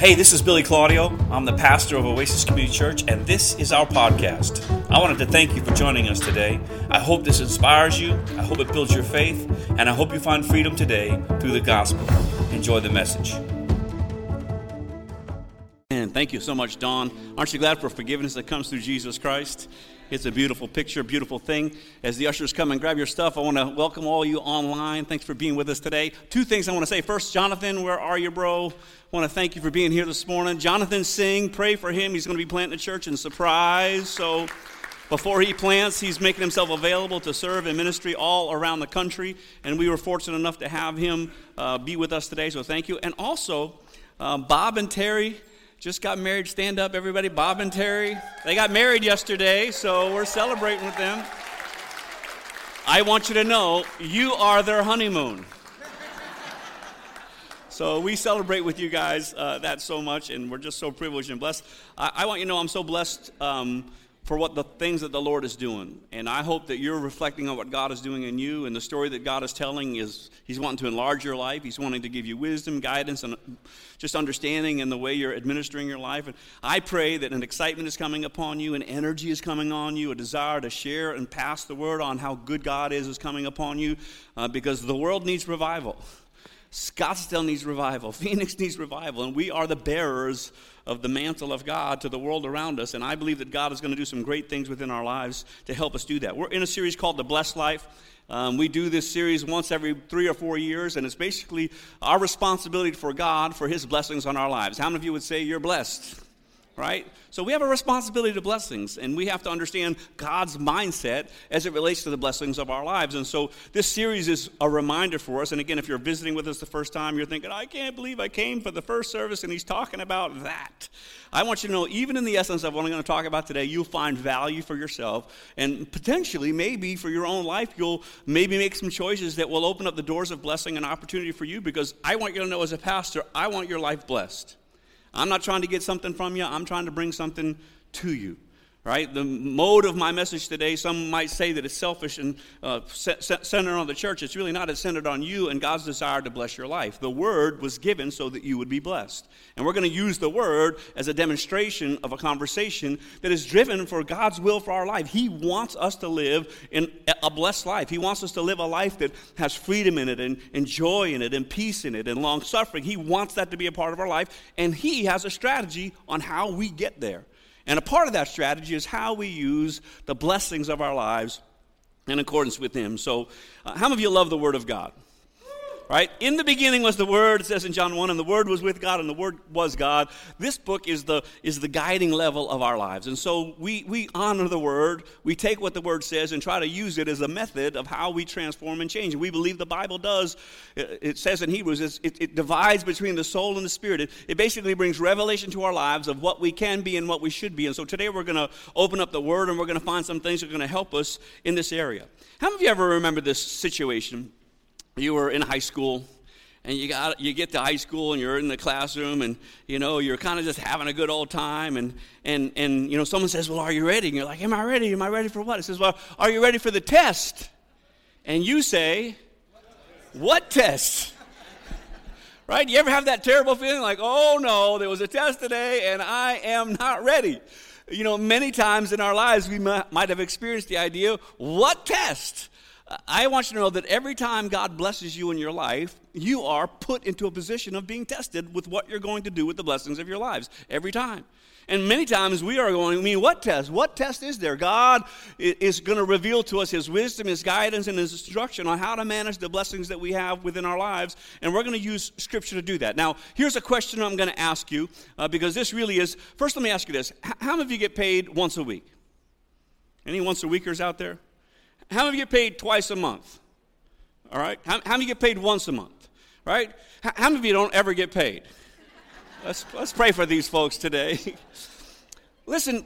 Hey, this is Billy Claudio. I'm the pastor of Oasis Community Church, and this is our podcast. I wanted to thank you for joining us today. I hope this inspires you, I hope it builds your faith, and I hope you find freedom today through the gospel. Enjoy the message. And thank you so much, Don. Aren't you glad for forgiveness that comes through Jesus Christ? It's a beautiful picture, beautiful thing. As the ushers come and grab your stuff, I want to welcome all you online. Thanks for being with us today. Two things I want to say. First, Jonathan, where are you, bro? I want to thank you for being here this morning. Jonathan Singh, pray for him. He's going to be planting a church in Surprise. So before he plants, he's making himself available to serve in ministry all around the country. And we were fortunate enough to have him uh, be with us today. So thank you. And also, uh, Bob and Terry just got married. Stand up, everybody. Bob and Terry. They got married yesterday, so we're celebrating with them. I want you to know you are their honeymoon. So we celebrate with you guys uh, that so much, and we're just so privileged and blessed. I, I want you to know I'm so blessed um, for what the things that the Lord is doing. And I hope that you're reflecting on what God is doing in you. And the story that God is telling is He's wanting to enlarge your life. He's wanting to give you wisdom, guidance, and just understanding in the way you're administering your life. And I pray that an excitement is coming upon you, an energy is coming on you, a desire to share and pass the word on how good God is is coming upon you uh, because the world needs revival. Scottsdale needs revival. Phoenix needs revival. And we are the bearers of the mantle of God to the world around us. And I believe that God is going to do some great things within our lives to help us do that. We're in a series called The Blessed Life. Um, we do this series once every three or four years, and it's basically our responsibility for God for His blessings on our lives. How many of you would say you're blessed? Right? So we have a responsibility to blessings, and we have to understand God's mindset as it relates to the blessings of our lives. And so this series is a reminder for us. And again, if you're visiting with us the first time, you're thinking, I can't believe I came for the first service and he's talking about that. I want you to know, even in the essence of what I'm going to talk about today, you'll find value for yourself, and potentially, maybe for your own life, you'll maybe make some choices that will open up the doors of blessing and opportunity for you because I want you to know as a pastor, I want your life blessed. I'm not trying to get something from you, I'm trying to bring something to you right? The mode of my message today, some might say that it's selfish and uh, centered on the church. It's really not. It's centered on you and God's desire to bless your life. The word was given so that you would be blessed. And we're going to use the word as a demonstration of a conversation that is driven for God's will for our life. He wants us to live in a blessed life. He wants us to live a life that has freedom in it and, and joy in it and peace in it and long suffering. He wants that to be a part of our life. And He has a strategy on how we get there. And a part of that strategy is how we use the blessings of our lives in accordance with Him. So, uh, how many of you love the Word of God? Right? In the beginning was the Word, it says in John 1, and the Word was with God, and the Word was God. This book is the, is the guiding level of our lives. And so we, we honor the Word. We take what the Word says and try to use it as a method of how we transform and change. We believe the Bible does, it says in Hebrews, it, it divides between the soul and the spirit. It, it basically brings revelation to our lives of what we can be and what we should be. And so today we're going to open up the Word and we're going to find some things that are going to help us in this area. How many of you ever remember this situation? You were in high school and you got you get to high school and you're in the classroom and you know you're kind of just having a good old time and and and you know someone says well are you ready? And you're like am i ready? Am i ready for what? It says well are you ready for the test? And you say what test? Right? You ever have that terrible feeling like oh no there was a test today and i am not ready. You know many times in our lives we might have experienced the idea what test I want you to know that every time God blesses you in your life, you are put into a position of being tested with what you're going to do with the blessings of your lives. Every time. And many times we are going, I mean, what test? What test is there? God is going to reveal to us His wisdom, His guidance, and His instruction on how to manage the blessings that we have within our lives. And we're going to use Scripture to do that. Now, here's a question I'm going to ask you uh, because this really is. First, let me ask you this How many of you get paid once a week? Any once a weekers out there? How many get paid twice a month? All right? How, how many get paid once a month? Right? How, how many of you don't ever get paid? Let's, let's pray for these folks today. Listen,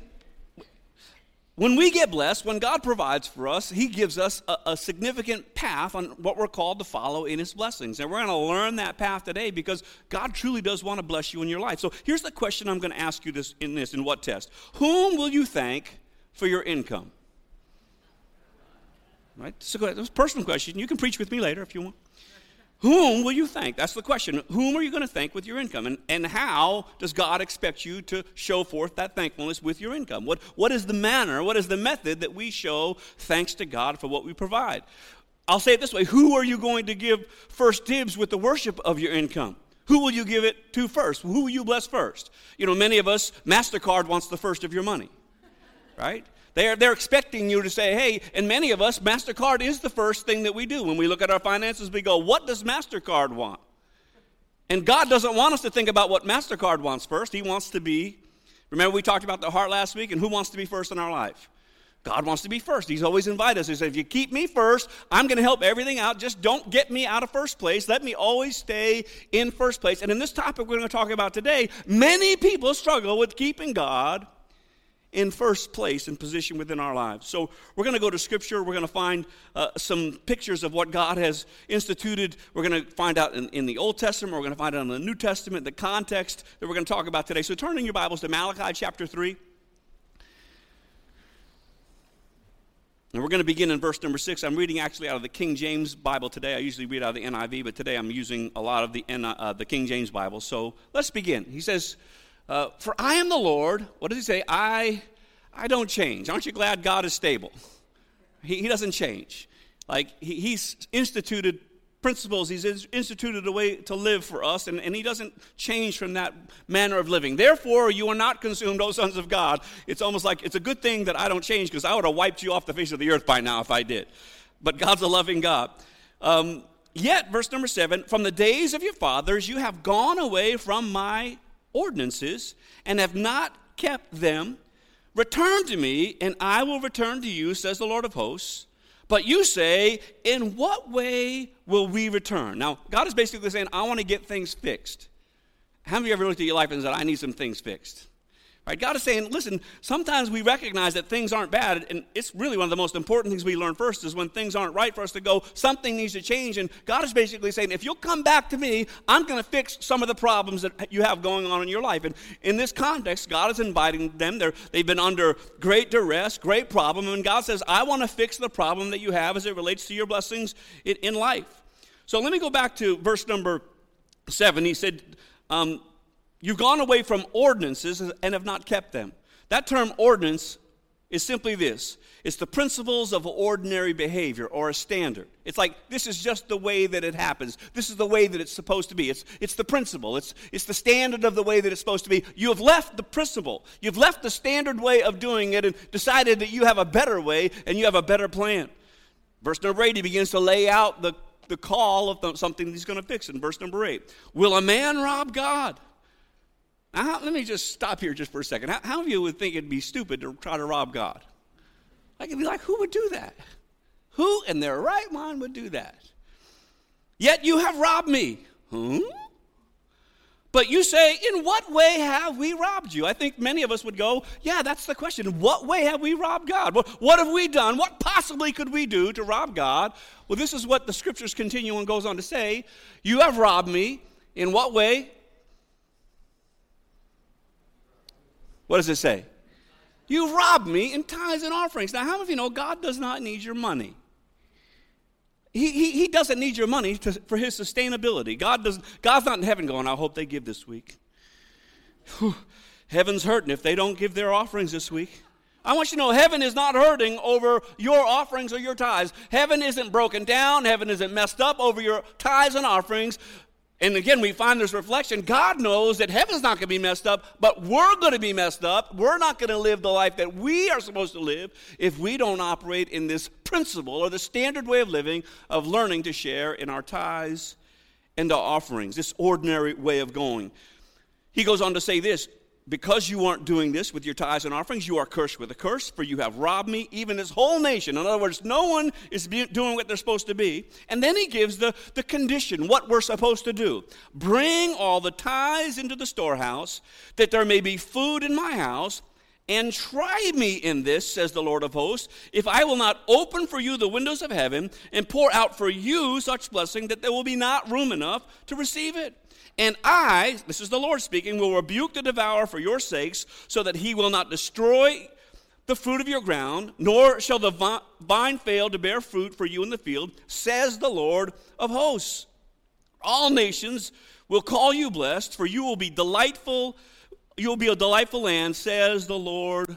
when we get blessed, when God provides for us, He gives us a, a, significant path on what we're called to follow in His blessings. And we're going to learn that path today because God truly does want to bless you in your life. So here's the question I'm going to ask you this in this in what test? Whom will you thank for your income? Right? So that's a personal question. You can preach with me later if you want. Whom will you thank? That's the question. Whom are you going to thank with your income? And, and how does God expect you to show forth that thankfulness with your income? What, what is the manner, what is the method that we show thanks to God for what we provide? I'll say it this way Who are you going to give first dibs with the worship of your income? Who will you give it to first? Who will you bless first? You know, many of us, MasterCard wants the first of your money, right? They're, they're expecting you to say, hey, and many of us, MasterCard is the first thing that we do. When we look at our finances, we go, what does MasterCard want? And God doesn't want us to think about what MasterCard wants first. He wants to be, remember we talked about the heart last week, and who wants to be first in our life? God wants to be first. He's always invited us. He said, if you keep me first, I'm going to help everything out. Just don't get me out of first place. Let me always stay in first place. And in this topic we're going to talk about today, many people struggle with keeping God in first place and position within our lives. So we're going to go to Scripture. We're going to find uh, some pictures of what God has instituted. We're going to find out in, in the Old Testament. We're going to find out in the New Testament the context that we're going to talk about today. So turn in your Bibles to Malachi chapter 3. And we're going to begin in verse number six. I'm reading actually out of the King James Bible today. I usually read out of the NIV, but today I'm using a lot of the, uh, the King James Bible. So let's begin. He says, uh, For I am the Lord. What does he say? I, I don't change. Aren't you glad God is stable? He, he doesn't change. Like, he, he's instituted principles, he's instituted a way to live for us, and, and he doesn't change from that manner of living. Therefore, you are not consumed, O sons of God. It's almost like it's a good thing that I don't change because I would have wiped you off the face of the earth by now if I did. But God's a loving God. Um, Yet, verse number seven, from the days of your fathers, you have gone away from my ordinances and have not kept them. Return to me, and I will return to you, says the Lord of hosts. But you say, In what way will we return? Now, God is basically saying, I want to get things fixed. How many of you ever looked at your life and said, I need some things fixed? Right? God is saying, listen, sometimes we recognize that things aren't bad, and it's really one of the most important things we learn first is when things aren't right for us to go, something needs to change. And God is basically saying, if you'll come back to me, I'm going to fix some of the problems that you have going on in your life. And in this context, God is inviting them. They're, they've been under great duress, great problem, and God says, I want to fix the problem that you have as it relates to your blessings in, in life. So let me go back to verse number seven. He said, um, You've gone away from ordinances and have not kept them. That term ordinance is simply this it's the principles of ordinary behavior or a standard. It's like this is just the way that it happens. This is the way that it's supposed to be. It's, it's the principle, it's, it's the standard of the way that it's supposed to be. You have left the principle, you've left the standard way of doing it and decided that you have a better way and you have a better plan. Verse number 8, he begins to lay out the, the call of something he's going to fix in verse number 8. Will a man rob God? Now, let me just stop here just for a second. How, how of you would think it'd be stupid to try to rob God? I could be like, who would do that? Who in their right mind would do that? Yet you have robbed me. Hmm? But you say, in what way have we robbed you? I think many of us would go, yeah, that's the question. what way have we robbed God? What, what have we done? What possibly could we do to rob God? Well, this is what the scriptures continue and goes on to say. You have robbed me. In what way? What does it say? You robbed me in tithes and offerings. Now, how many of you know God does not need your money? He, he, he doesn't need your money to, for his sustainability. God does, God's not in heaven going, I hope they give this week. Whew, heaven's hurting if they don't give their offerings this week. I want you to know heaven is not hurting over your offerings or your tithes. Heaven isn't broken down. Heaven isn't messed up over your tithes and offerings. And again, we find this reflection. God knows that heaven's not going to be messed up, but we're going to be messed up. We're not going to live the life that we are supposed to live if we don't operate in this principle or the standard way of living of learning to share in our tithes and our offerings, this ordinary way of going. He goes on to say this because you aren't doing this with your tithes and offerings, you are cursed with a curse, for you have robbed me, even this whole nation. In other words, no one is doing what they're supposed to be. And then he gives the, the condition, what we're supposed to do. Bring all the tithes into the storehouse, that there may be food in my house. And try me in this, says the Lord of hosts, if I will not open for you the windows of heaven and pour out for you such blessing that there will be not room enough to receive it. And I, this is the Lord speaking, will rebuke the devourer for your sakes, so that he will not destroy the fruit of your ground, nor shall the vine fail to bear fruit for you in the field, says the Lord of hosts. All nations will call you blessed, for you will be delightful. You will be a delightful land, says the Lord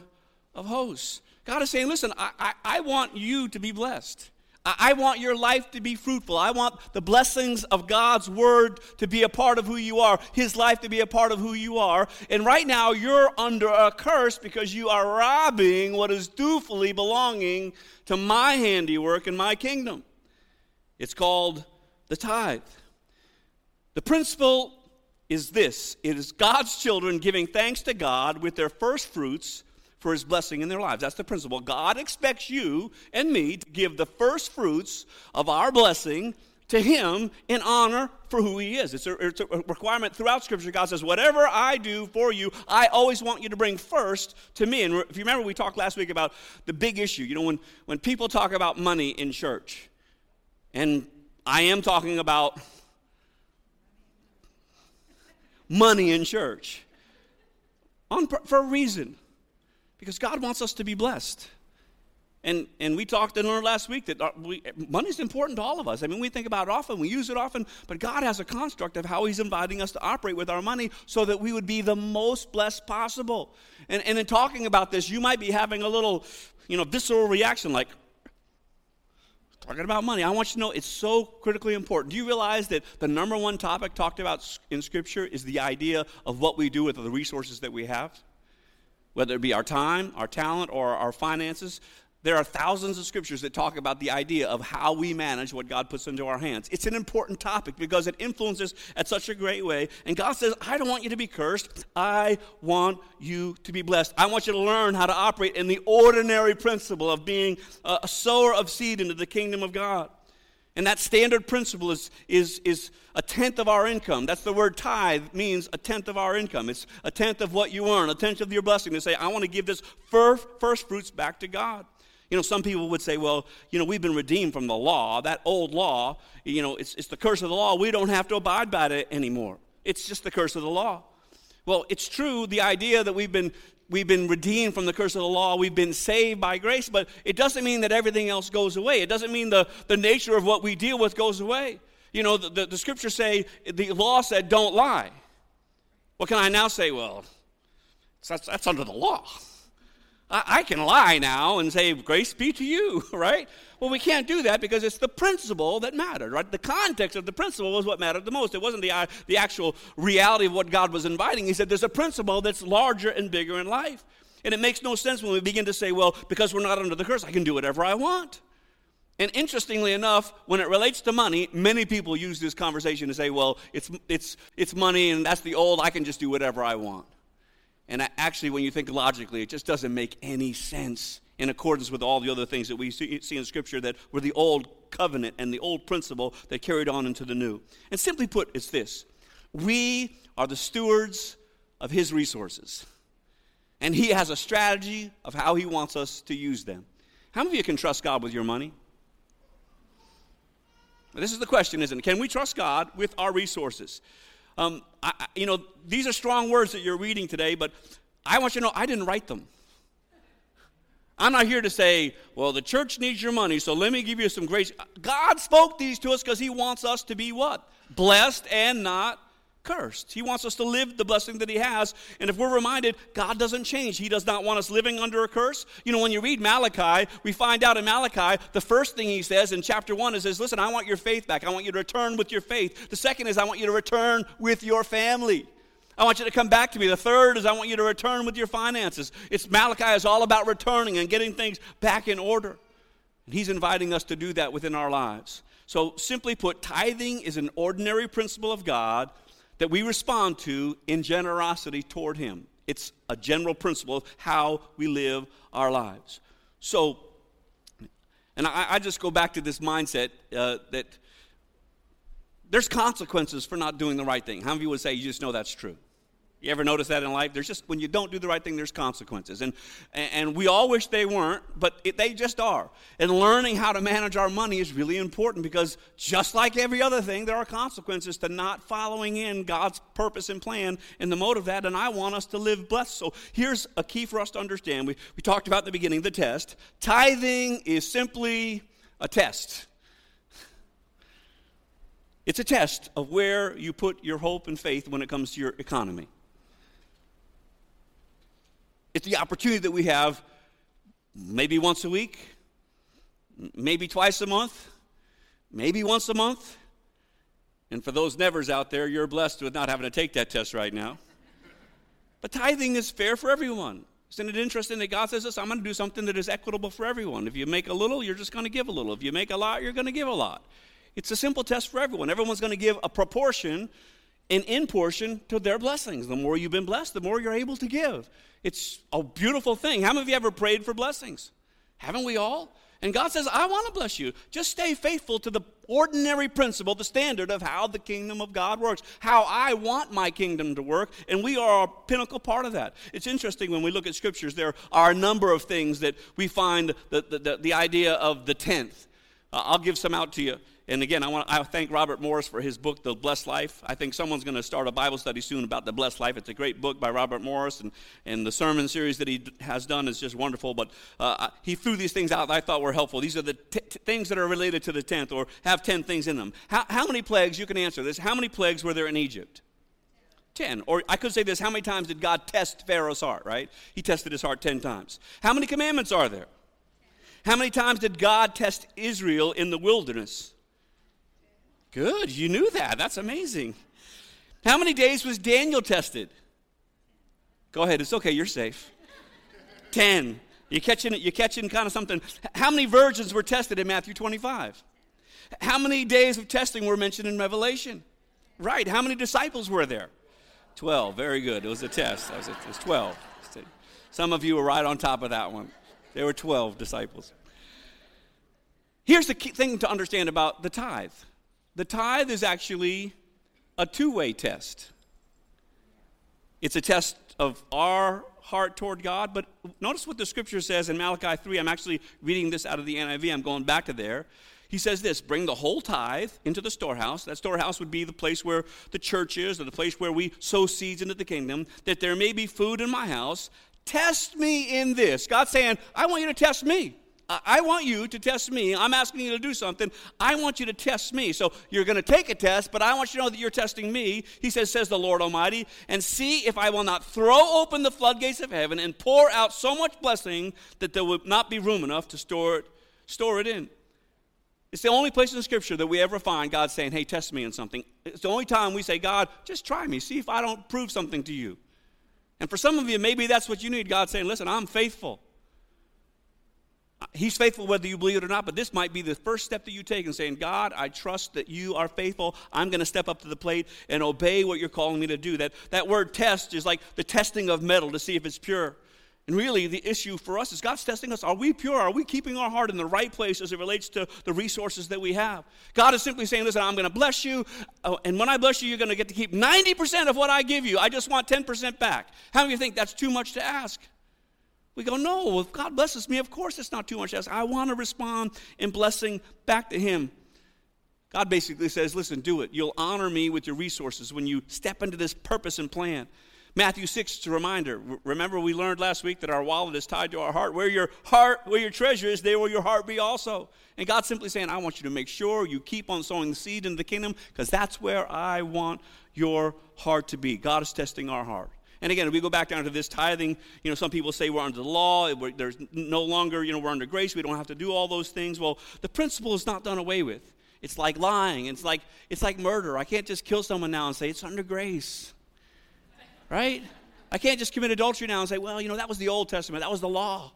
of hosts. God is saying, listen, I, I, I want you to be blessed. I want your life to be fruitful. I want the blessings of God's word to be a part of who you are, His life to be a part of who you are. And right now, you're under a curse because you are robbing what is dutifully belonging to my handiwork and my kingdom. It's called the tithe. The principle is this it is God's children giving thanks to God with their first fruits for his blessing in their lives. That's the principle. God expects you and me to give the first fruits of our blessing to him in honor for who he is. It's a, it's a, requirement throughout Scripture. God says, Whatever I do for you, I always want you to bring first to me. And if you remember, we talked last week about the big issue. You know, when, when people talk about money in church, and I am talking about money in church on, for a reason because God wants us to be blessed. And, and we talked in our last week that uh, money is important to all of us. I mean, we think about it often, we use it often, but God has a construct of how He's inviting us to operate with our money so that we would be the most blessed possible. And, and in talking about this, you might be having a little, you know, visceral reaction like, talking about money. I want you to know it's so critically important. Do you realize that the number one topic talked about in Scripture is the idea of what we do with the resources that we have? Whether it be our time, our talent, or our finances. There are thousands of scriptures that talk about the idea of how we manage what God puts into our hands. It's an important topic because it influences at such a great way. And God says, I don't want you to be cursed. I want you to be blessed. I want you to learn how to operate in the ordinary principle of being a sower of seed into the kingdom of God. And that standard principle is, is, is a tenth of our income. That's the word tithe means a tenth of our income. It's a tenth of what you earn, a tenth of your blessing to say, I want to give this first, first fruits back to God. You know, some people would say, well, you know, we've been redeemed from the law. That old law, you know, it's, it's the curse of the law. We don't have to abide by it anymore. It's just the curse of the law. Well, it's true, the idea that we've been we've been redeemed from the curse of the law, we've been saved by grace, but it doesn't mean that everything else goes away. It doesn't mean the, the nature of what we deal with goes away. You know, the, the, the scriptures say, the law said, don't lie. What can I now say? Well, that's, that's under the law. I, I can lie now and say, grace be to you, right? Well, we can't do that because it's the principle that mattered, right? The context of the principle was what mattered the most. It wasn't the, uh, the actual reality of what God was inviting. He said there's a principle that's larger and bigger in life. And it makes no sense when we begin to say, well, because we're not under the curse, I can do whatever I want. And interestingly enough, when it relates to money, many people use this conversation to say, well, it's, it's, it's money and that's the old, I can just do whatever I want. And actually, when you think logically, it just doesn't make any sense in accordance with all the other things that we see, in Scripture that were the old covenant and the old principle that carried on into the new. And simply put, it's this we are the stewards of His resources. And He has a strategy of how He wants us to use them. How many of you can trust God with your money? This is the question, isn't it? Can we trust God with our resources? Um, I, you know, these are strong words that you're reading today, but I want you to know I didn't write them. I'm not here to say, well, the church needs your money, so let me give you some grace. God spoke these to us because He wants us to be what? Blessed and not cursed. He wants us to live the blessing that He has. And if we're reminded, God doesn't change. He does not want us living under a curse. You know, when you read Malachi, we find out in Malachi, the first thing He says in chapter 1 is, Listen, I want your faith back. I want you to return with your faith. The second is, I want you to return with your family. I want you to come back to me. The third is I want you to return with your finances. It's Malachi is all about returning and getting things back in order. And he's inviting us to do that within our lives. So simply put, tithing is an ordinary principle of God that we respond to in generosity toward him. It's a general principle of how we live our lives. So, and I, I just go back to this mindset uh, that there's consequences for not doing the right thing. How many of you would say you just know that's true? You ever notice that in life? There's just, when you don't do the right thing, there's consequences. And, and we all wish they weren't, but it, they just are. And learning how to manage our money is really important because just like every other thing, there are consequences to not following in God's purpose and plan and the motive of that. And I want us to live blessed. So here's a key for us to understand. We, we talked about in the beginning the test. Tithing is simply a test. It's a test of where you put your hope and faith when it comes to your economy. It's the opportunity that we have maybe once a week, maybe twice a month, maybe once a month. And for those nevers out there, you're blessed with not having to take that test right now. But tithing is fair for everyone. Isn't it interesting that God says this? I'm going to do something that is equitable for everyone. If you make a little, you're just going to give a little. If you make a lot, you're going to give a lot. It's a simple test for everyone. Everyone's going to give a proportion, an in portion to their blessings. The more you've been blessed, the more you're able to give. It's a beautiful thing. How many of you ever prayed for blessings? Haven't we all? And God says, I want to bless you. Just stay faithful to the ordinary principle, the standard of how the kingdom of God works, how I want my kingdom to work, and we are a pinnacle part of that. It's interesting when we look at scriptures, there are a number of things that we find the, the, the, the idea of the tenth. Uh, I'll give some out to you. And again, I want I thank Robert Morris for his book, The Blessed Life. I think someone's going to start a Bible study soon about the blessed life. It's a great book by Robert Morris, and, and the sermon series that he has done is just wonderful. But uh, he threw these things out that I thought were helpful. These are the t- t- things that are related to the tenth or have ten things in them. How, how many plagues, you can answer this, how many plagues were there in Egypt? 10. Or I could say this how many times did God test Pharaoh's heart, right? He tested his heart 10 times. How many commandments are there? How many times did God test Israel in the wilderness? Good, you knew that. That's amazing. How many days was Daniel tested? Go ahead, it's okay, you're safe. 10. You're catching it, you're catching kind of something. How many virgins were tested in Matthew 25? How many days of testing were mentioned in Revelation? Right. How many disciples were there? 12. Very good. It was a test. Was, it was 12. Some of you were right on top of that one. There were 12 disciples. Here's the key thing to understand about the tithe the tithe is actually a two way test. It's a test of our heart toward God, but notice what the scripture says in Malachi 3. I'm actually reading this out of the NIV, I'm going back to there. He says this bring the whole tithe into the storehouse. That storehouse would be the place where the church is, or the place where we sow seeds into the kingdom, that there may be food in my house. Test me in this. God's saying, I want you to test me. I want you to test me. I'm asking you to do something. I want you to test me. So you're going to take a test, but I want you to know that you're testing me. He says, says the Lord Almighty, and see if I will not throw open the floodgates of heaven and pour out so much blessing that there will not be room enough to store it, store it in. It's the only place in Scripture that we ever find God saying, hey, test me in something. It's the only time we say, God, just try me. See if I don't prove something to you. And for some of you, maybe that's what you need. God saying, listen, I'm faithful. He's faithful whether you believe it or not, but this might be the first step that you take in saying, God, I trust that you are faithful. I'm going to step up to the plate and obey what you're calling me to do. That, that word test is like the testing of metal to see if it's pure. And really, the issue for us is God's testing us. Are we pure? Are we keeping our heart in the right place as it relates to the resources that we have? God is simply saying, listen, I'm going to bless you. Oh, and when I bless you, you're going to get to keep 90% of what I give you. I just want 10% back. How many of you think that's too much to ask? We go, no, if God blesses me, of course it's not too much to ask. I want to respond in blessing back to Him. God basically says, listen, do it. You'll honor me with your resources when you step into this purpose and plan. Matthew 6 is a reminder. Remember, we learned last week that our wallet is tied to our heart. Where your heart, where your treasure is, there will your heart be also. And God's simply saying, I want you to make sure you keep on sowing the seed into the kingdom because that's where I want your heart to be. God is testing our heart. And again, we go back down to this tithing, you know, some people say we're under the law, we're, there's no longer, you know, we're under grace, we don't have to do all those things. Well, the principle is not done away with. It's like lying, it's like, it's like murder. I can't just kill someone now and say it's under grace, right? I can't just commit adultery now and say, well, you know, that was the Old Testament, that was the law.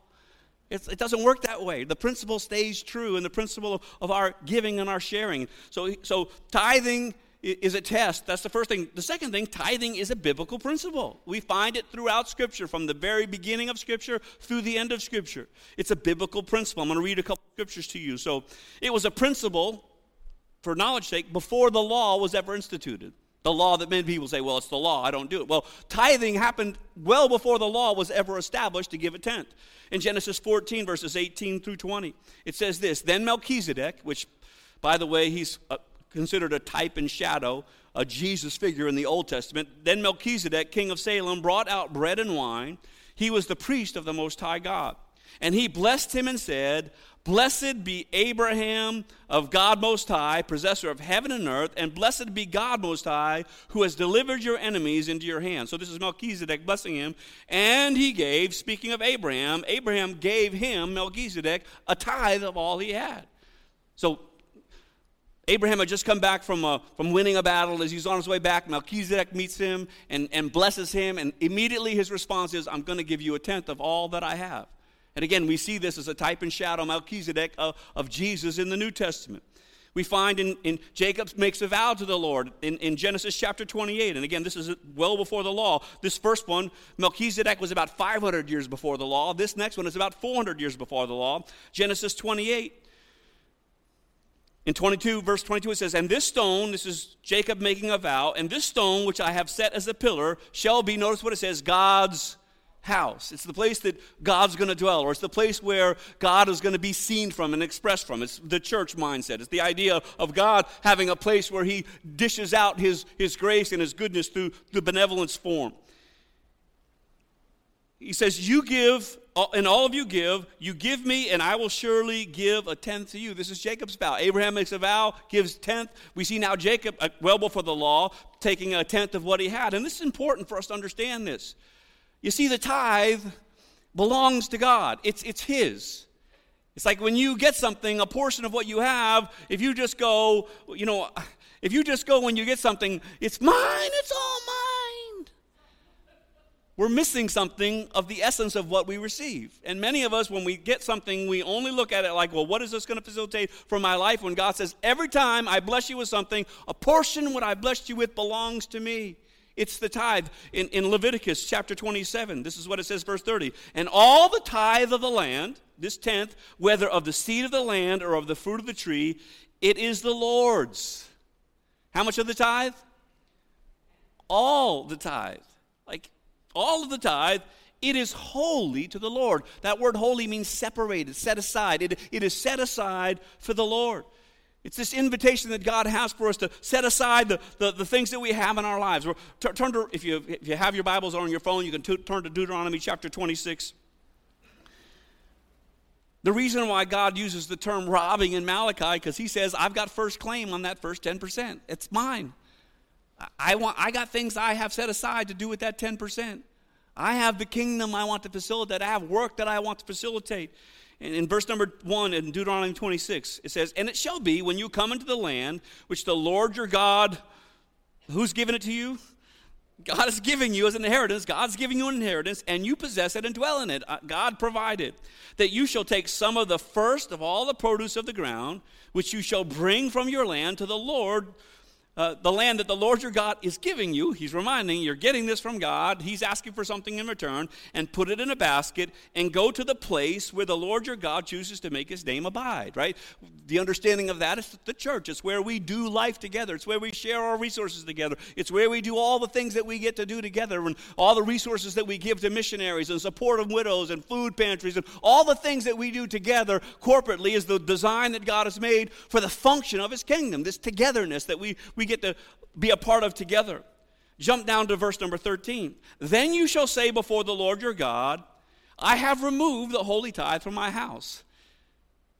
It's, it doesn't work that way. The principle stays true, and the principle of, of our giving and our sharing. So, so tithing is a test. That's the first thing. The second thing, tithing is a biblical principle. We find it throughout Scripture, from the very beginning of Scripture through the end of Scripture. It's a biblical principle. I'm going to read a couple scriptures to you. So, it was a principle, for knowledge sake, before the law was ever instituted. The law that many people say, well, it's the law, I don't do it. Well, tithing happened well before the law was ever established to give a tenth. In Genesis 14, verses 18 through 20, it says this Then Melchizedek, which, by the way, he's uh, considered a type and shadow, a Jesus figure in the Old Testament. Then Melchizedek, king of Salem, brought out bread and wine. He was the priest of the Most High God. And he blessed him and said, Blessed be Abraham of God Most High, possessor of heaven and earth, and blessed be God Most High, who has delivered your enemies into your hand. So this is Melchizedek blessing him. And he gave, speaking of Abraham, Abraham gave him, Melchizedek, a tithe of all he had. So Abraham had just come back from, uh, from winning a battle. As he's on his way back, Melchizedek meets him and, and blesses him. And immediately his response is, I'm going to give you a tenth of all that I have. And again, we see this as a type and shadow, Melchizedek, of, of Jesus in the New Testament. We find in, in Jacob makes a vow to the Lord in, in Genesis chapter 28. And again, this is well before the law. This first one, Melchizedek, was about 500 years before the law. This next one is about 400 years before the law. Genesis 28. In 22, verse 22, it says, And this stone, this is Jacob making a vow, and this stone which I have set as a pillar shall be, notice what it says, God's house. It's the place that God's going to dwell, or it's the place where God is going to be seen from and expressed from. It's the church mindset. It's the idea of God having a place where He dishes out His, his grace and His goodness through the benevolence form. He says, You give, and all of you give, you give me, and I will surely give a tenth to you. This is Jacob's vow. Abraham makes a vow, gives tenth. We see now Jacob, uh, well before the law, taking a tenth of what he had. And this is important for us to understand this. You see, the tithe belongs to God, it's, it's His. It's like when you get something, a portion of what you have, if you just go, you know, if you just go when you get something, it's mine, it's all mine. We're missing something of the essence of what we receive. And many of us, when we get something, we only look at it like, well, what is this going to facilitate for my life? When God says, every time I bless you with something, a portion what I blessed you with belongs to me. It's the tithe. In, in Leviticus chapter 27, this is what it says, verse 30. And all the tithe of the land, this tenth, whether of the seed of the land or of the fruit of the tree, it is the Lord's. How much of the tithe? All the tithe. All of the tithe, it is holy to the Lord. That word holy means separated, set aside. It, it is set aside for the Lord. It's this invitation that God has for us to set aside the, the, the things that we have in our lives. turn to, if you, if you have your Bibles on your phone, you can t- turn to Deuteronomy chapter 26. The reason why God uses the term robbing in Malachi, because he says, I've got first claim on that first 10%. It's mine. I, want, I got things I have set aside to do with that 10%. I have the kingdom I want to facilitate. I have work that I want to facilitate in verse number 1 in Deuteronomy 26, it says, And it shall be when you come into the land which the Lord your God, who's given it to you? God is giving you as an inheritance. God's giving you an inheritance, and you possess it and dwell in it. Uh, God provided that you shall take some of the first of all the produce of the ground, which you shall bring from your land to the Lord uh, the land that the Lord your God is giving you, he's reminding you, you're getting this from God. He's asking for something in return, and put it in a basket and go to the place where the Lord your God chooses to make his name abide, right? The understanding of that is the church. It's where we do life together, it's where we share our resources together, it's where we do all the things that we get to do together, and all the resources that we give to missionaries and support of widows and food pantries, and all the things that we do together corporately is the design that God has made for the function of his kingdom, this togetherness that we, we we get to be a part of together. Jump down to verse number 13. Then you shall say before the Lord your God, I have removed the holy tithe from my house,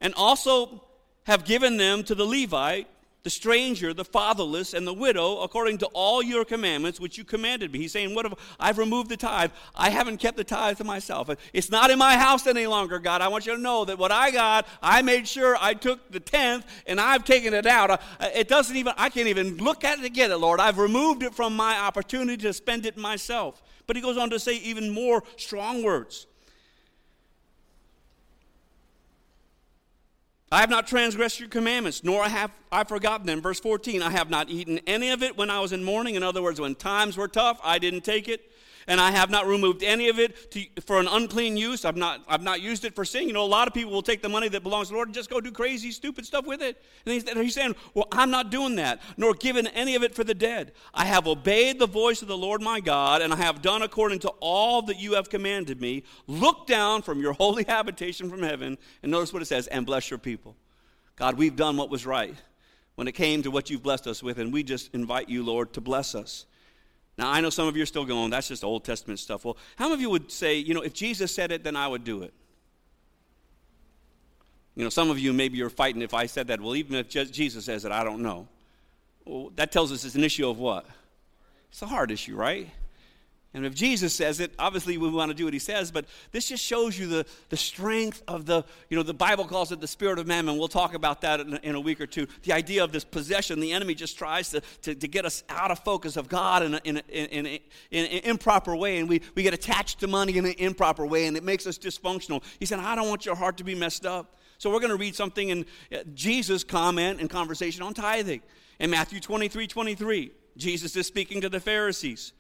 and also have given them to the Levite the stranger, the fatherless, and the widow, according to all your commandments which you commanded me. He's saying, What if I've removed the tithe? I haven't kept the tithe to myself. It's not in my house any longer, God. I want you to know that what I got, I made sure I took the tenth and I've taken it out. It doesn't even, I can't even look at it to get it, Lord. I've removed it from my opportunity to spend it myself. But he goes on to say even more strong words. I have not transgressed your commandments, nor have I forgotten them. Verse 14, I have not eaten any of it when I was in mourning. In other words, when times were tough, I didn't take it. And I have not removed any of it to, for an unclean use. I've not, I've not used it for sin. You know, a lot of people will take the money that belongs to the Lord and just go do crazy, stupid stuff with it. And he's, he's saying, Well, I'm not doing that, nor given any of it for the dead. I have obeyed the voice of the Lord my God, and I have done according to all that you have commanded me. Look down from your holy habitation from heaven, and notice what it says, and bless your people. God, we've done what was right when it came to what you've blessed us with, and we just invite you, Lord, to bless us. Now, I know some of you are still going, that's just Old Testament stuff. Well, how many of you would say, you know, if Jesus said it, then I would do it? You know, some of you maybe you're fighting if I said that. Well, even if Jesus says it, I don't know. Well, that tells us it's an issue of what? It's a hard issue, right? And if Jesus says it, obviously we want to do what he says, but this just shows you the, the strength of the, you know, the Bible calls it the spirit of mammon. We'll talk about that in, in a week or two. The idea of this possession, the enemy just tries to, to, to get us out of focus of God in, a, in, a, in, in, in, an improper way, and we, we get attached to money in an improper way, and it makes us dysfunctional. He said, I don't want your heart to be messed up. So we're going to read something in uh, Jesus' comment and conversation on tithing. In Matthew 23 23, Jesus is speaking to the Pharisees.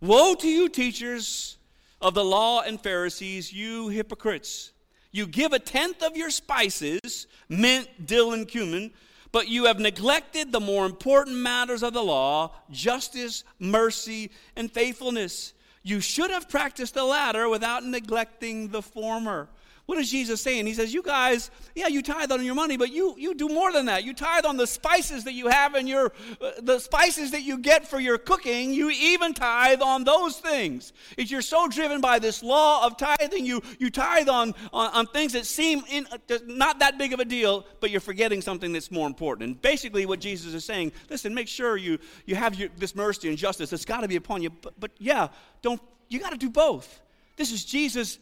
Woe to you, teachers of the law and Pharisees, you hypocrites! You give a tenth of your spices, mint, dill, and cumin, but you have neglected the more important matters of the law justice, mercy, and faithfulness. You should have practiced the latter without neglecting the former. What is Jesus saying? He says, You guys, yeah, you tithe on your money, but you, you do more than that. You tithe on the spices that you have in your, uh, the spices that you get for your cooking. You even tithe on those things. If you're so driven by this law of tithing, you, you tithe on, on, on things that seem in, uh, not that big of a deal, but you're forgetting something that's more important. And basically, what Jesus is saying, listen, make sure you, you have your, this mercy and justice that's got to be upon you. But, but yeah, don't, you got to do both. This is Jesus,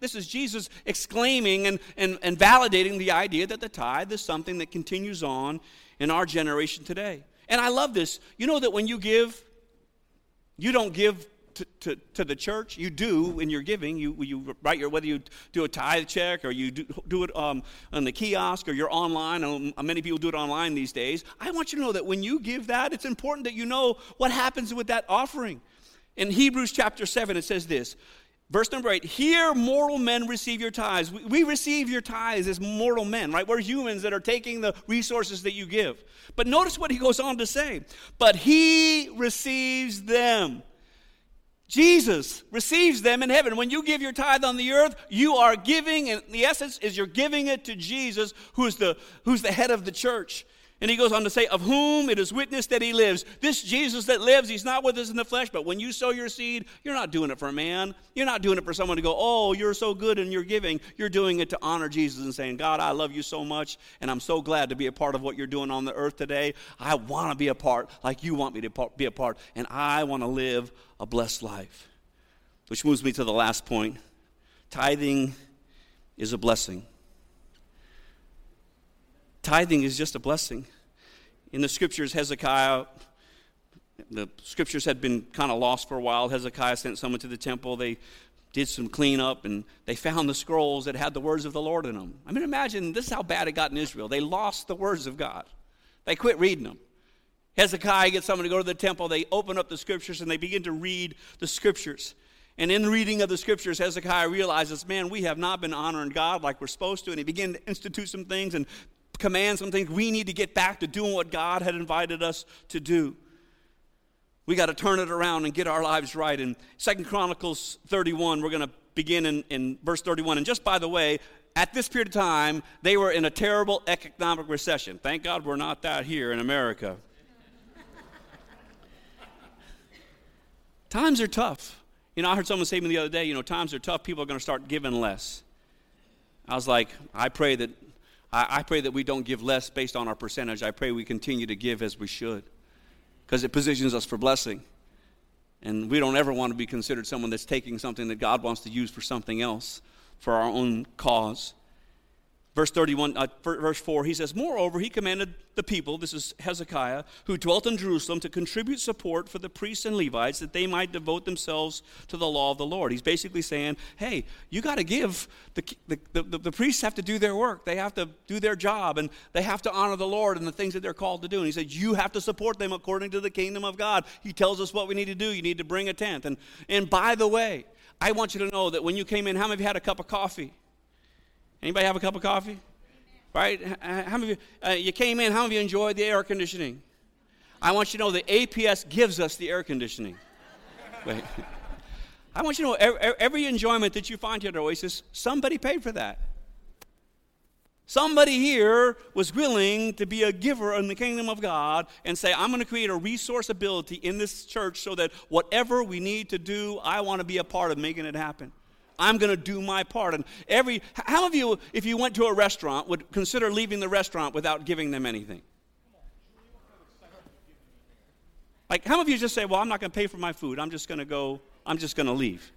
this is Jesus exclaiming and, and, and validating the idea that the tithe is something that continues on in our generation today. And I love this. You know that when you give, you don't give to, to, to, the church. You do when you're giving. You, you write your, whether you do a tithe check or you do, do it um, on the kiosk or you're online. Um, many people do it online these days. I want you to know that when you give that, it's important that you know what happens with that offering. In Hebrews chapter 7, it says this Verse number eight, here mortal men receive your tithes. We, we, receive your tithes as mortal men, right? We're humans that are taking the resources that you give. But notice what he goes on to say. But he receives them. Jesus receives them in heaven. When you give your tithe on the earth, you are giving, and the essence is you're giving it to Jesus, who's the, who's the head of the church. And he goes on to say, Of whom it is witnessed that he lives. This Jesus that lives, he's not with us in the flesh, but when you sow your seed, you're not doing it for a man. You're not doing it for someone to go, Oh, you're so good and you're giving. You're doing it to honor Jesus and saying, God, I love you so much, and I'm so glad to be a part of what you're doing on the earth today. I want to be a part like you want me to be a part, and I want to live a blessed life. Which moves me to the last point tithing is a blessing. Tithing is just a blessing. In the scriptures, Hezekiah, the scriptures had been kind of lost for a while. Hezekiah sent someone to the temple. They did some cleanup and they found the scrolls that had the words of the Lord in them. I mean, imagine this is how bad it got in Israel. They lost the words of God, they quit reading them. Hezekiah gets someone to go to the temple. They open up the scriptures and they begin to read the scriptures. And in reading of the scriptures, Hezekiah realizes, man, we have not been honoring God like we're supposed to. And he began to institute some things and command some things. We need to get back to doing what God had invited us to do. We got to turn it around and get our lives right. In Second Chronicles 31, we're going to begin in, in verse 31. And just by the way, at this period of time, they were in a terrible economic recession. Thank God we're not that here in America. times are tough. You know, I heard someone say to me the other day, you know, times are tough, people are going to start giving less. I was like, I pray that I, I pray that we don't give less based on our percentage. I pray we continue to give as we should because it positions us for blessing. And we don't ever want to be considered someone that's taking something that God wants to use for something else, for our own cause. Verse 31, uh, verse 4, he says, Moreover, he commanded the people, this is Hezekiah, who dwelt in Jerusalem, to contribute support for the priests and Levites that they might devote themselves to the law of the Lord. He's basically saying, hey, you got to give, the, the, the, the, priests have to do their work. They have to do their job, and they have to honor the Lord and the things that they're called to do. And he said, you have to support them according to the kingdom of God. He tells us what we need to do. You need to bring a tenth. And, and by the way, I want you to know that when you came in, how many of you had a cup of coffee? Anybody have a cup of coffee? Right? How many of you, uh, you came in, how many of you enjoyed the air conditioning? I want you to know the APS gives us the air conditioning. Wait. I want you to know every, every enjoyment that you find here at Oasis, somebody paid for that. Somebody here was willing to be a giver in the kingdom of God and say, I'm going to create a resource ability in this church so that whatever we need to do, I want to be a part of making it happen. I'm going to do my part. And every, how of you, if you went to a restaurant, would consider leaving the restaurant without giving them anything? Like, how many of you just say, well, I'm not going to pay for my food. I'm just going to go, I'm just going to leave?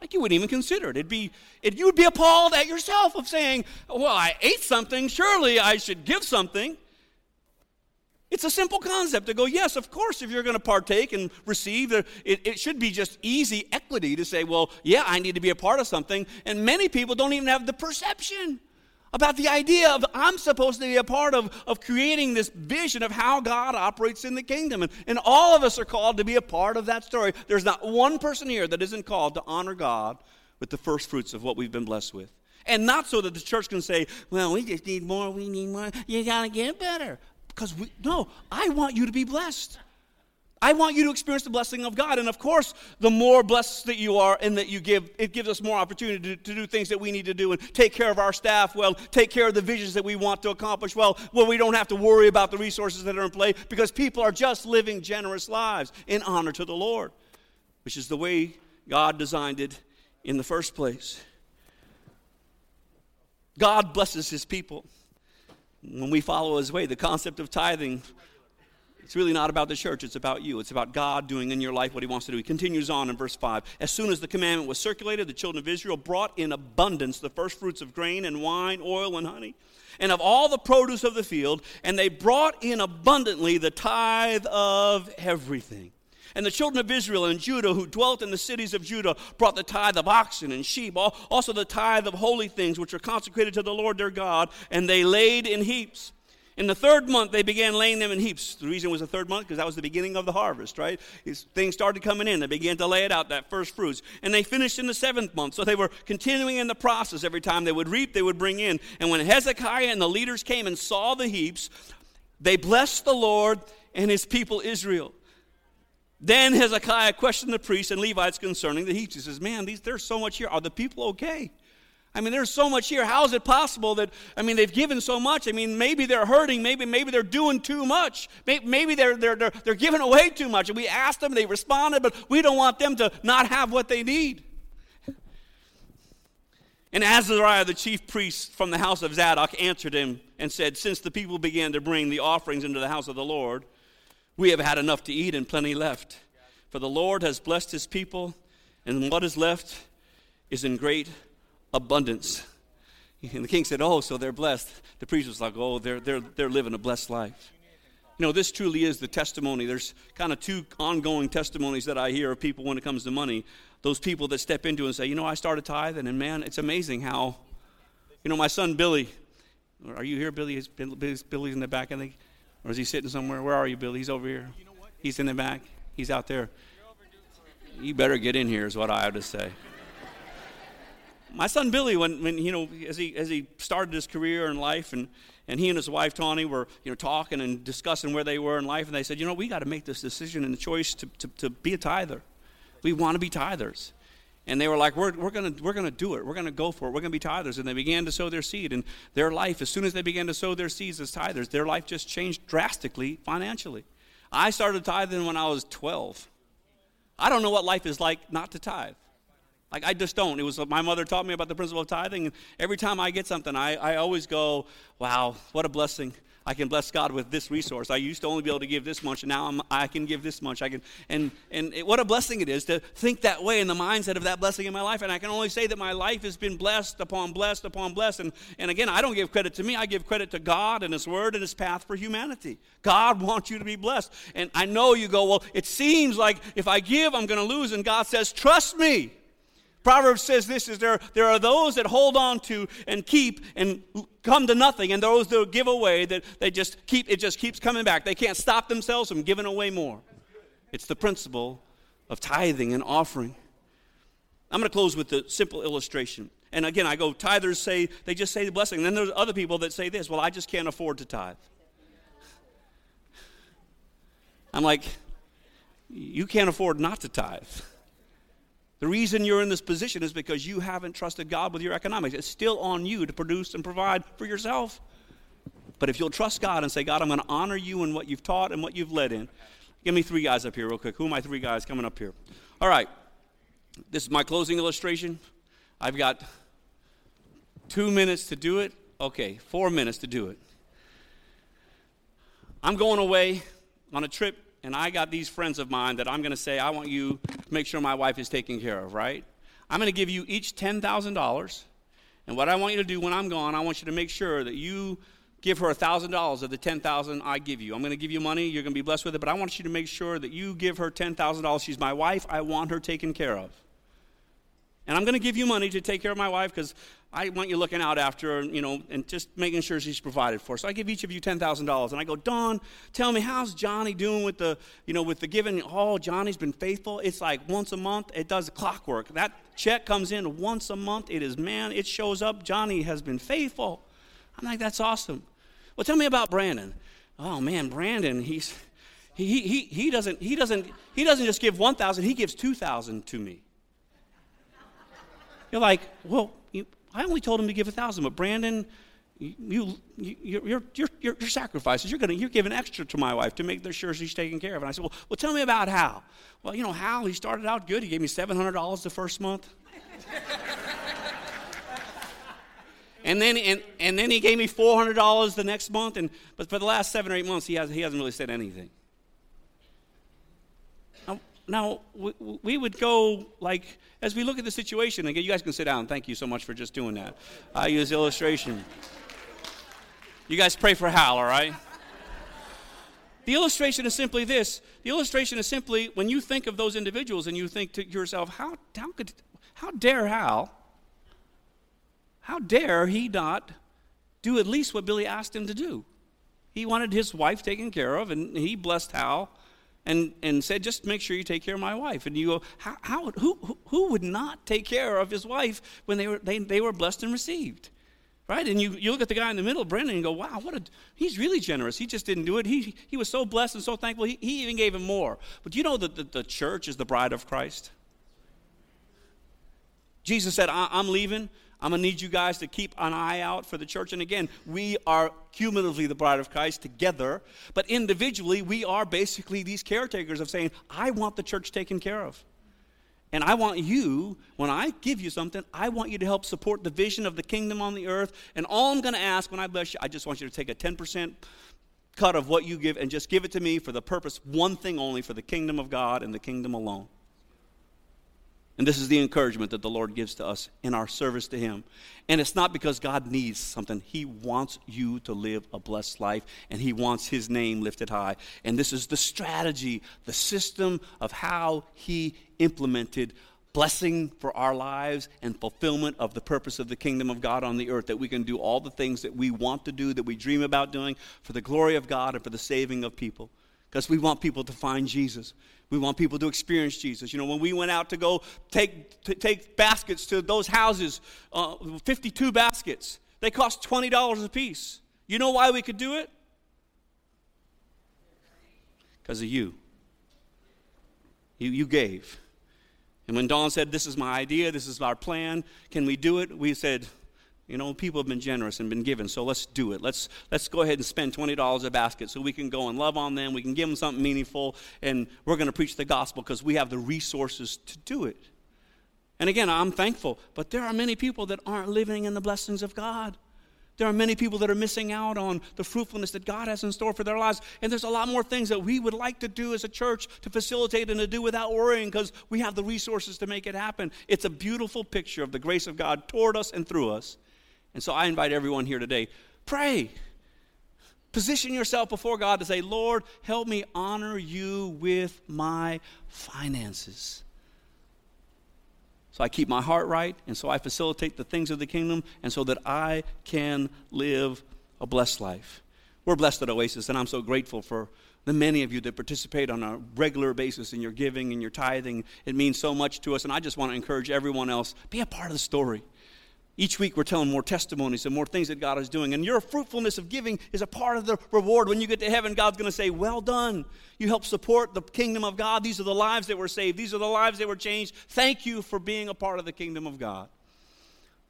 Like, you wouldn't even consider it. It'd be, it, you would be appalled at yourself of saying, well, I ate something. Surely I should give something. It's a simple concept to go, yes, of course, if you're going to partake and receive, it, it should be just easy equity to say, well, yeah, I need to be a part of something. And many people don't even have the perception about the idea of I'm supposed to be a part of, of creating this vision of how God operates in the kingdom. And, and all of us are called to be a part of that story. There's not one person here that isn't called to honor God with the first fruits of what we've been blessed with. And not so that the church can say, well, we just need more, we need more, you got to get better. Because we, no, I want you to be blessed. I want you to experience the blessing of God. And of course, the more blessed that you are and that you give, it gives us more opportunity to, to, do things that we need to do and take care of our staff well, take care of the visions that we want to accomplish well, well, we don't have to worry about the resources that are in play because people are just living generous lives in honor to the Lord, which is the way God designed it in the first place. God blesses his people. When we follow his way, the concept of tithing it's really not about the church, it's about you. It's about God doing in your life what He wants to do. He continues on in verse 5. As soon as the commandment was circulated, the children of Israel brought in abundance the first fruits of grain and wine, oil and honey, and of all the produce of the field, and they brought in abundantly the tithe of everything. And the children of Israel and Judah who dwelt in the cities of Judah brought the tithe of oxen and sheep, also the tithe of holy things which are consecrated to the Lord their God, and they laid in heaps. In the third month, they began laying them in heaps. The reason was the third month because that was the beginning of the harvest, right? Things started coming in. They began to lay it out, that first fruits. And they finished in the seventh month. So they were continuing in the process. Every time they would reap, they would bring in. And when Hezekiah and the leaders came and saw the heaps, they blessed the Lord and his people Israel. Then Hezekiah questioned the priests and Levites concerning the heaps. He says, Man, these, there's so much here. Are the people okay? I mean, there's so much here. How is it possible that, I mean, they've given so much? I mean, maybe they're hurting. Maybe, maybe they're doing too much. Maybe they're, they're, they're, they're giving away too much. And we asked them, they responded, but we don't want them to not have what they need. And Azariah, the chief priest from the house of Zadok, answered him and said, Since the people began to bring the offerings into the house of the Lord, we have had enough to eat and plenty left. For the Lord has blessed his people, and what is left is in great abundance. And the king said, Oh, so they're blessed. The priest was like, Oh, they're, they're, they're living a blessed life. You know, this truly is the testimony. There's kind of two ongoing testimonies that I hear of people when it comes to money. Those people that step into and say, You know, I started tithing, and man, it's amazing how, you know, my son Billy, are you here, Billy? Billy's in the back, I think? Or is he sitting somewhere? Where are you, Billy? He's over here. He's in the back. He's out there. You better get in here, is what I have to say my son Billy, when, when you know, as he as he started his career in life, and and he and his wife Tawny were you know talking and discussing where they were in life, and they said, you know, we got to make this decision and the choice to, to, to be a tither. We want to be tithers. And they were like, we're, we're going we're gonna do it. We're going to go for it. We're going to be tithers. And they began to sow their seed. And their life, as soon as they began to sow their seeds as tithers, their life just changed drastically financially. I started tithing when I was 12. I don't know what life is like not to tithe. Like I just don't. It was my mother taught me about the principle of tithing, and every time I get something, I, I always go, "Wow, what a blessing! I can bless God with this resource. I used to only be able to give this much, and now I'm, i can give this much. I can, and and it, what a blessing it is to think that way in the mindset of that blessing in my life. And I can only say that my life has been blessed upon blessed upon blessed. And and again, I don't give credit to me. I give credit to God and His Word and His path for humanity. God wants you to be blessed. And I know you go, well, it seems like if I give, I'm going to lose. And God says, trust me. Proverbs says this is there, there are those that hold on to and keep and come to nothing, and those that give away that they just keep it just keeps coming back. They can't stop themselves from giving away more. It's the principle of tithing and offering. I'm going to close with a simple illustration. And again, I go, tithers say, they just say the blessing. And then there's other people that say this, well, I just can't afford to tithe. I'm like, you can't afford not to tithe. The reason you're in this position is because you haven't trusted God with your economics. It's still on you to produce and provide for yourself. But if you'll trust God and say, God, I'm going to honor you in what you've taught and what you've led in. Give me three guys up here, real quick. Who are my three guys coming up here? All right. This is my closing illustration. I've got two minutes to do it. Okay, four minutes to do it. I'm going away on a trip, and I got these friends of mine that I'm going to say, I want you to make sure my wife is taken care of, right? I'm going to give you each $10,000. And what I want you to do when I'm gone, I want you to make sure that you give her $1,000 of the 10,000 I give you. I'm going to give you money. You're going to be blessed with it. But I want you to make sure that you give her $10,000. She's my wife. I want her taken care of. And I'm going to give you money to take care of my wife because I want you looking out after her, you know, and just making sure she's provided for. So I give each of you $10,000. And I go, Don, tell me, how's Johnny doing with the, you know, with the giving? Oh, Johnny's been faithful. It's like once a month. It does clockwork. That check comes in once a month. It is, man, it shows up. Johnny has been faithful. I'm like, that's awesome. Well, tell me about Brandon. Oh, man, Brandon, he's, he, he, he, doesn't, he, doesn't, he doesn't just give 1,000, he gives 2,000 to me. You're like, well, you, I only told him to give a thousand, but Brandon, you, you, you're, you're, you're, sacrifices. You're, gonna, you're giving extra to my wife to make sure she's taken care of. And I said, well, well, tell me about Hal. Well, you know, Hal, he started out good. He gave me $700 the first month. and then, and, and then he gave me $400 the next month. And, but for the last seven or eight months, he, has, he hasn't really said anything. Now, we, we would go like, as we look at the situation, again, you guys can sit down. Thank you so much for just doing that. I use illustration. You guys pray for Hal, all right? The illustration is simply this. The illustration is simply when you think of those individuals and you think to yourself, how, how, could, how dare Hal, how dare he not do at least what Billy asked him to do? He wanted his wife taken care of, and he blessed Hal and, and said, just make sure you take care of my wife. And you go, how, how who, who would not take care of his wife when they were, they, they were blessed and received? Right? And you, you look at the guy in the middle, Brendan, and go, wow, what a, he's really generous. He just didn't do it. He, he was so blessed and so thankful, he, he even gave him more. But you know that the, the church is the bride of Christ? Jesus said, I'm leaving. I'm going to need you guys to keep an eye out for the church. And again, we are cumulatively the bride of Christ together, but individually, we are basically these caretakers of saying, I want the church taken care of. And I want you, when I give you something, I want you to help support the vision of the kingdom on the earth. And all I'm going to ask when I bless you, I just want you to take a 10% cut of what you give and just give it to me for the purpose, one thing only, for the kingdom of God and the kingdom alone. And this is the encouragement that the Lord gives to us in our service to Him. And it's not because God needs something. He wants you to live a blessed life, and He wants His name lifted high. And this is the strategy, the system of how He implemented blessing for our lives and fulfillment of the purpose of the kingdom of God on the earth, that we can do all the things that we want to do, that we dream about doing for the glory of God and for the saving of people. Because we want people to find Jesus. We want people to experience Jesus. You know, when we went out to go take, to take baskets to those houses, uh, 52 baskets, they cost $20 a piece. You know why we could do it? Because of you. you. You gave. And when Dawn said, This is my idea, this is our plan, can we do it? We said, you know, people have been generous and been given, so let's do it. Let's, let's go ahead and spend $20 a basket so we can go and love on them. We can give them something meaningful, and we're going to preach the gospel because we have the resources to do it. And again, I'm thankful, but there are many people that aren't living in the blessings of God. There are many people that are missing out on the fruitfulness that God has in store for their lives. And there's a lot more things that we would like to do as a church to facilitate and to do without worrying because we have the resources to make it happen. It's a beautiful picture of the grace of God toward us and through us. And so I invite everyone here today pray. Position yourself before God to say, Lord, help me honor you with my finances. So I keep my heart right, and so I facilitate the things of the kingdom, and so that I can live a blessed life. We're blessed at Oasis, and I'm so grateful for the many of you that participate on a regular basis in your giving and your tithing. It means so much to us, and I just want to encourage everyone else be a part of the story. Each week, we're telling more testimonies and more things that God is doing. And your fruitfulness of giving is a part of the reward. When you get to heaven, God's going to say, Well done. You help support the kingdom of God. These are the lives that were saved, these are the lives that were changed. Thank you for being a part of the kingdom of God.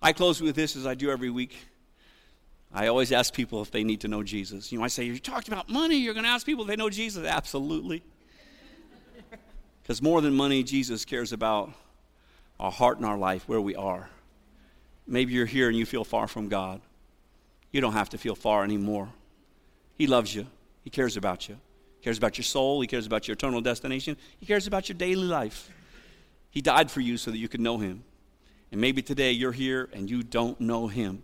I close with this as I do every week. I always ask people if they need to know Jesus. You know, I say, You talked about money, you're going to ask people if they know Jesus. Absolutely. Because more than money, Jesus cares about our heart and our life, where we are. Maybe you're here and you feel far from God. You don't have to feel far anymore. He loves you, He cares about you. He cares about your soul, He cares about your eternal destination, He cares about your daily life. He died for you so that you could know Him. And maybe today you're here and you don't know Him.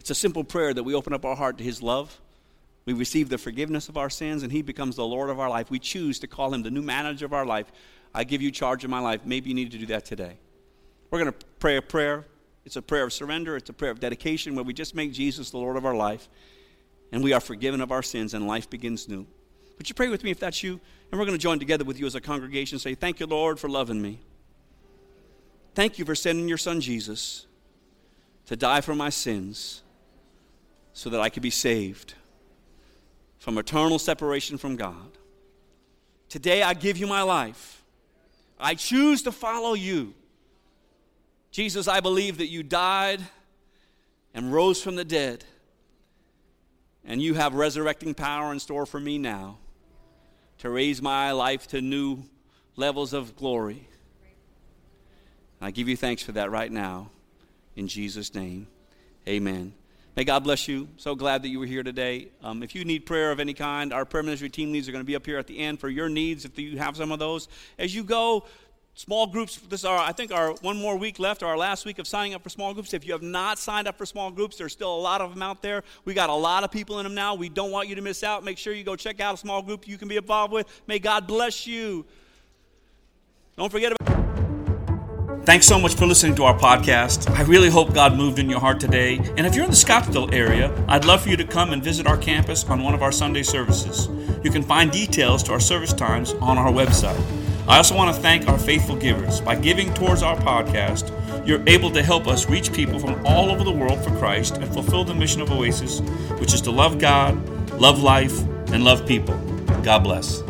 It's a simple prayer that we open up our heart to His love. We receive the forgiveness of our sins, and He becomes the Lord of our life. We choose to call Him the new manager of our life. I give you charge of my life. Maybe you need to do that today. We're going to pray a prayer. It's a prayer of surrender, it's a prayer of dedication where we just make Jesus the Lord of our life, and we are forgiven of our sins, and life begins new. Would you pray with me if that's you? And we're going to join together with you as a congregation say, Thank you, Lord, for loving me. Thank you for sending your son Jesus to die for my sins so that I could be saved from eternal separation from God. Today I give you my life. I choose to follow you. Jesus, I believe that you died and rose from the dead, and you have resurrecting power in store for me now to raise my life to new levels of glory. I give you thanks for that right now. In Jesus' name, amen. May God bless you. So glad that you were here today. Um, if you need prayer of any kind, our prayer ministry team leads are going to be up here at the end for your needs if you have some of those. As you go, small groups this is our i think our one more week left our last week of signing up for small groups if you have not signed up for small groups there's still a lot of them out there we got a lot of people in them now we don't want you to miss out make sure you go check out a small group you can be involved with may god bless you don't forget about Thanks so much for listening to our podcast. I really hope God moved in your heart today. And if you're in the Scottsdale area, I'd love for you to come and visit our campus on one of our Sunday services. You can find details to our service times on our website. I also want to thank our faithful givers. By giving towards our podcast, you're able to help us reach people from all over the world for Christ and fulfill the mission of Oasis, which is to love God, love life, and love people. God bless.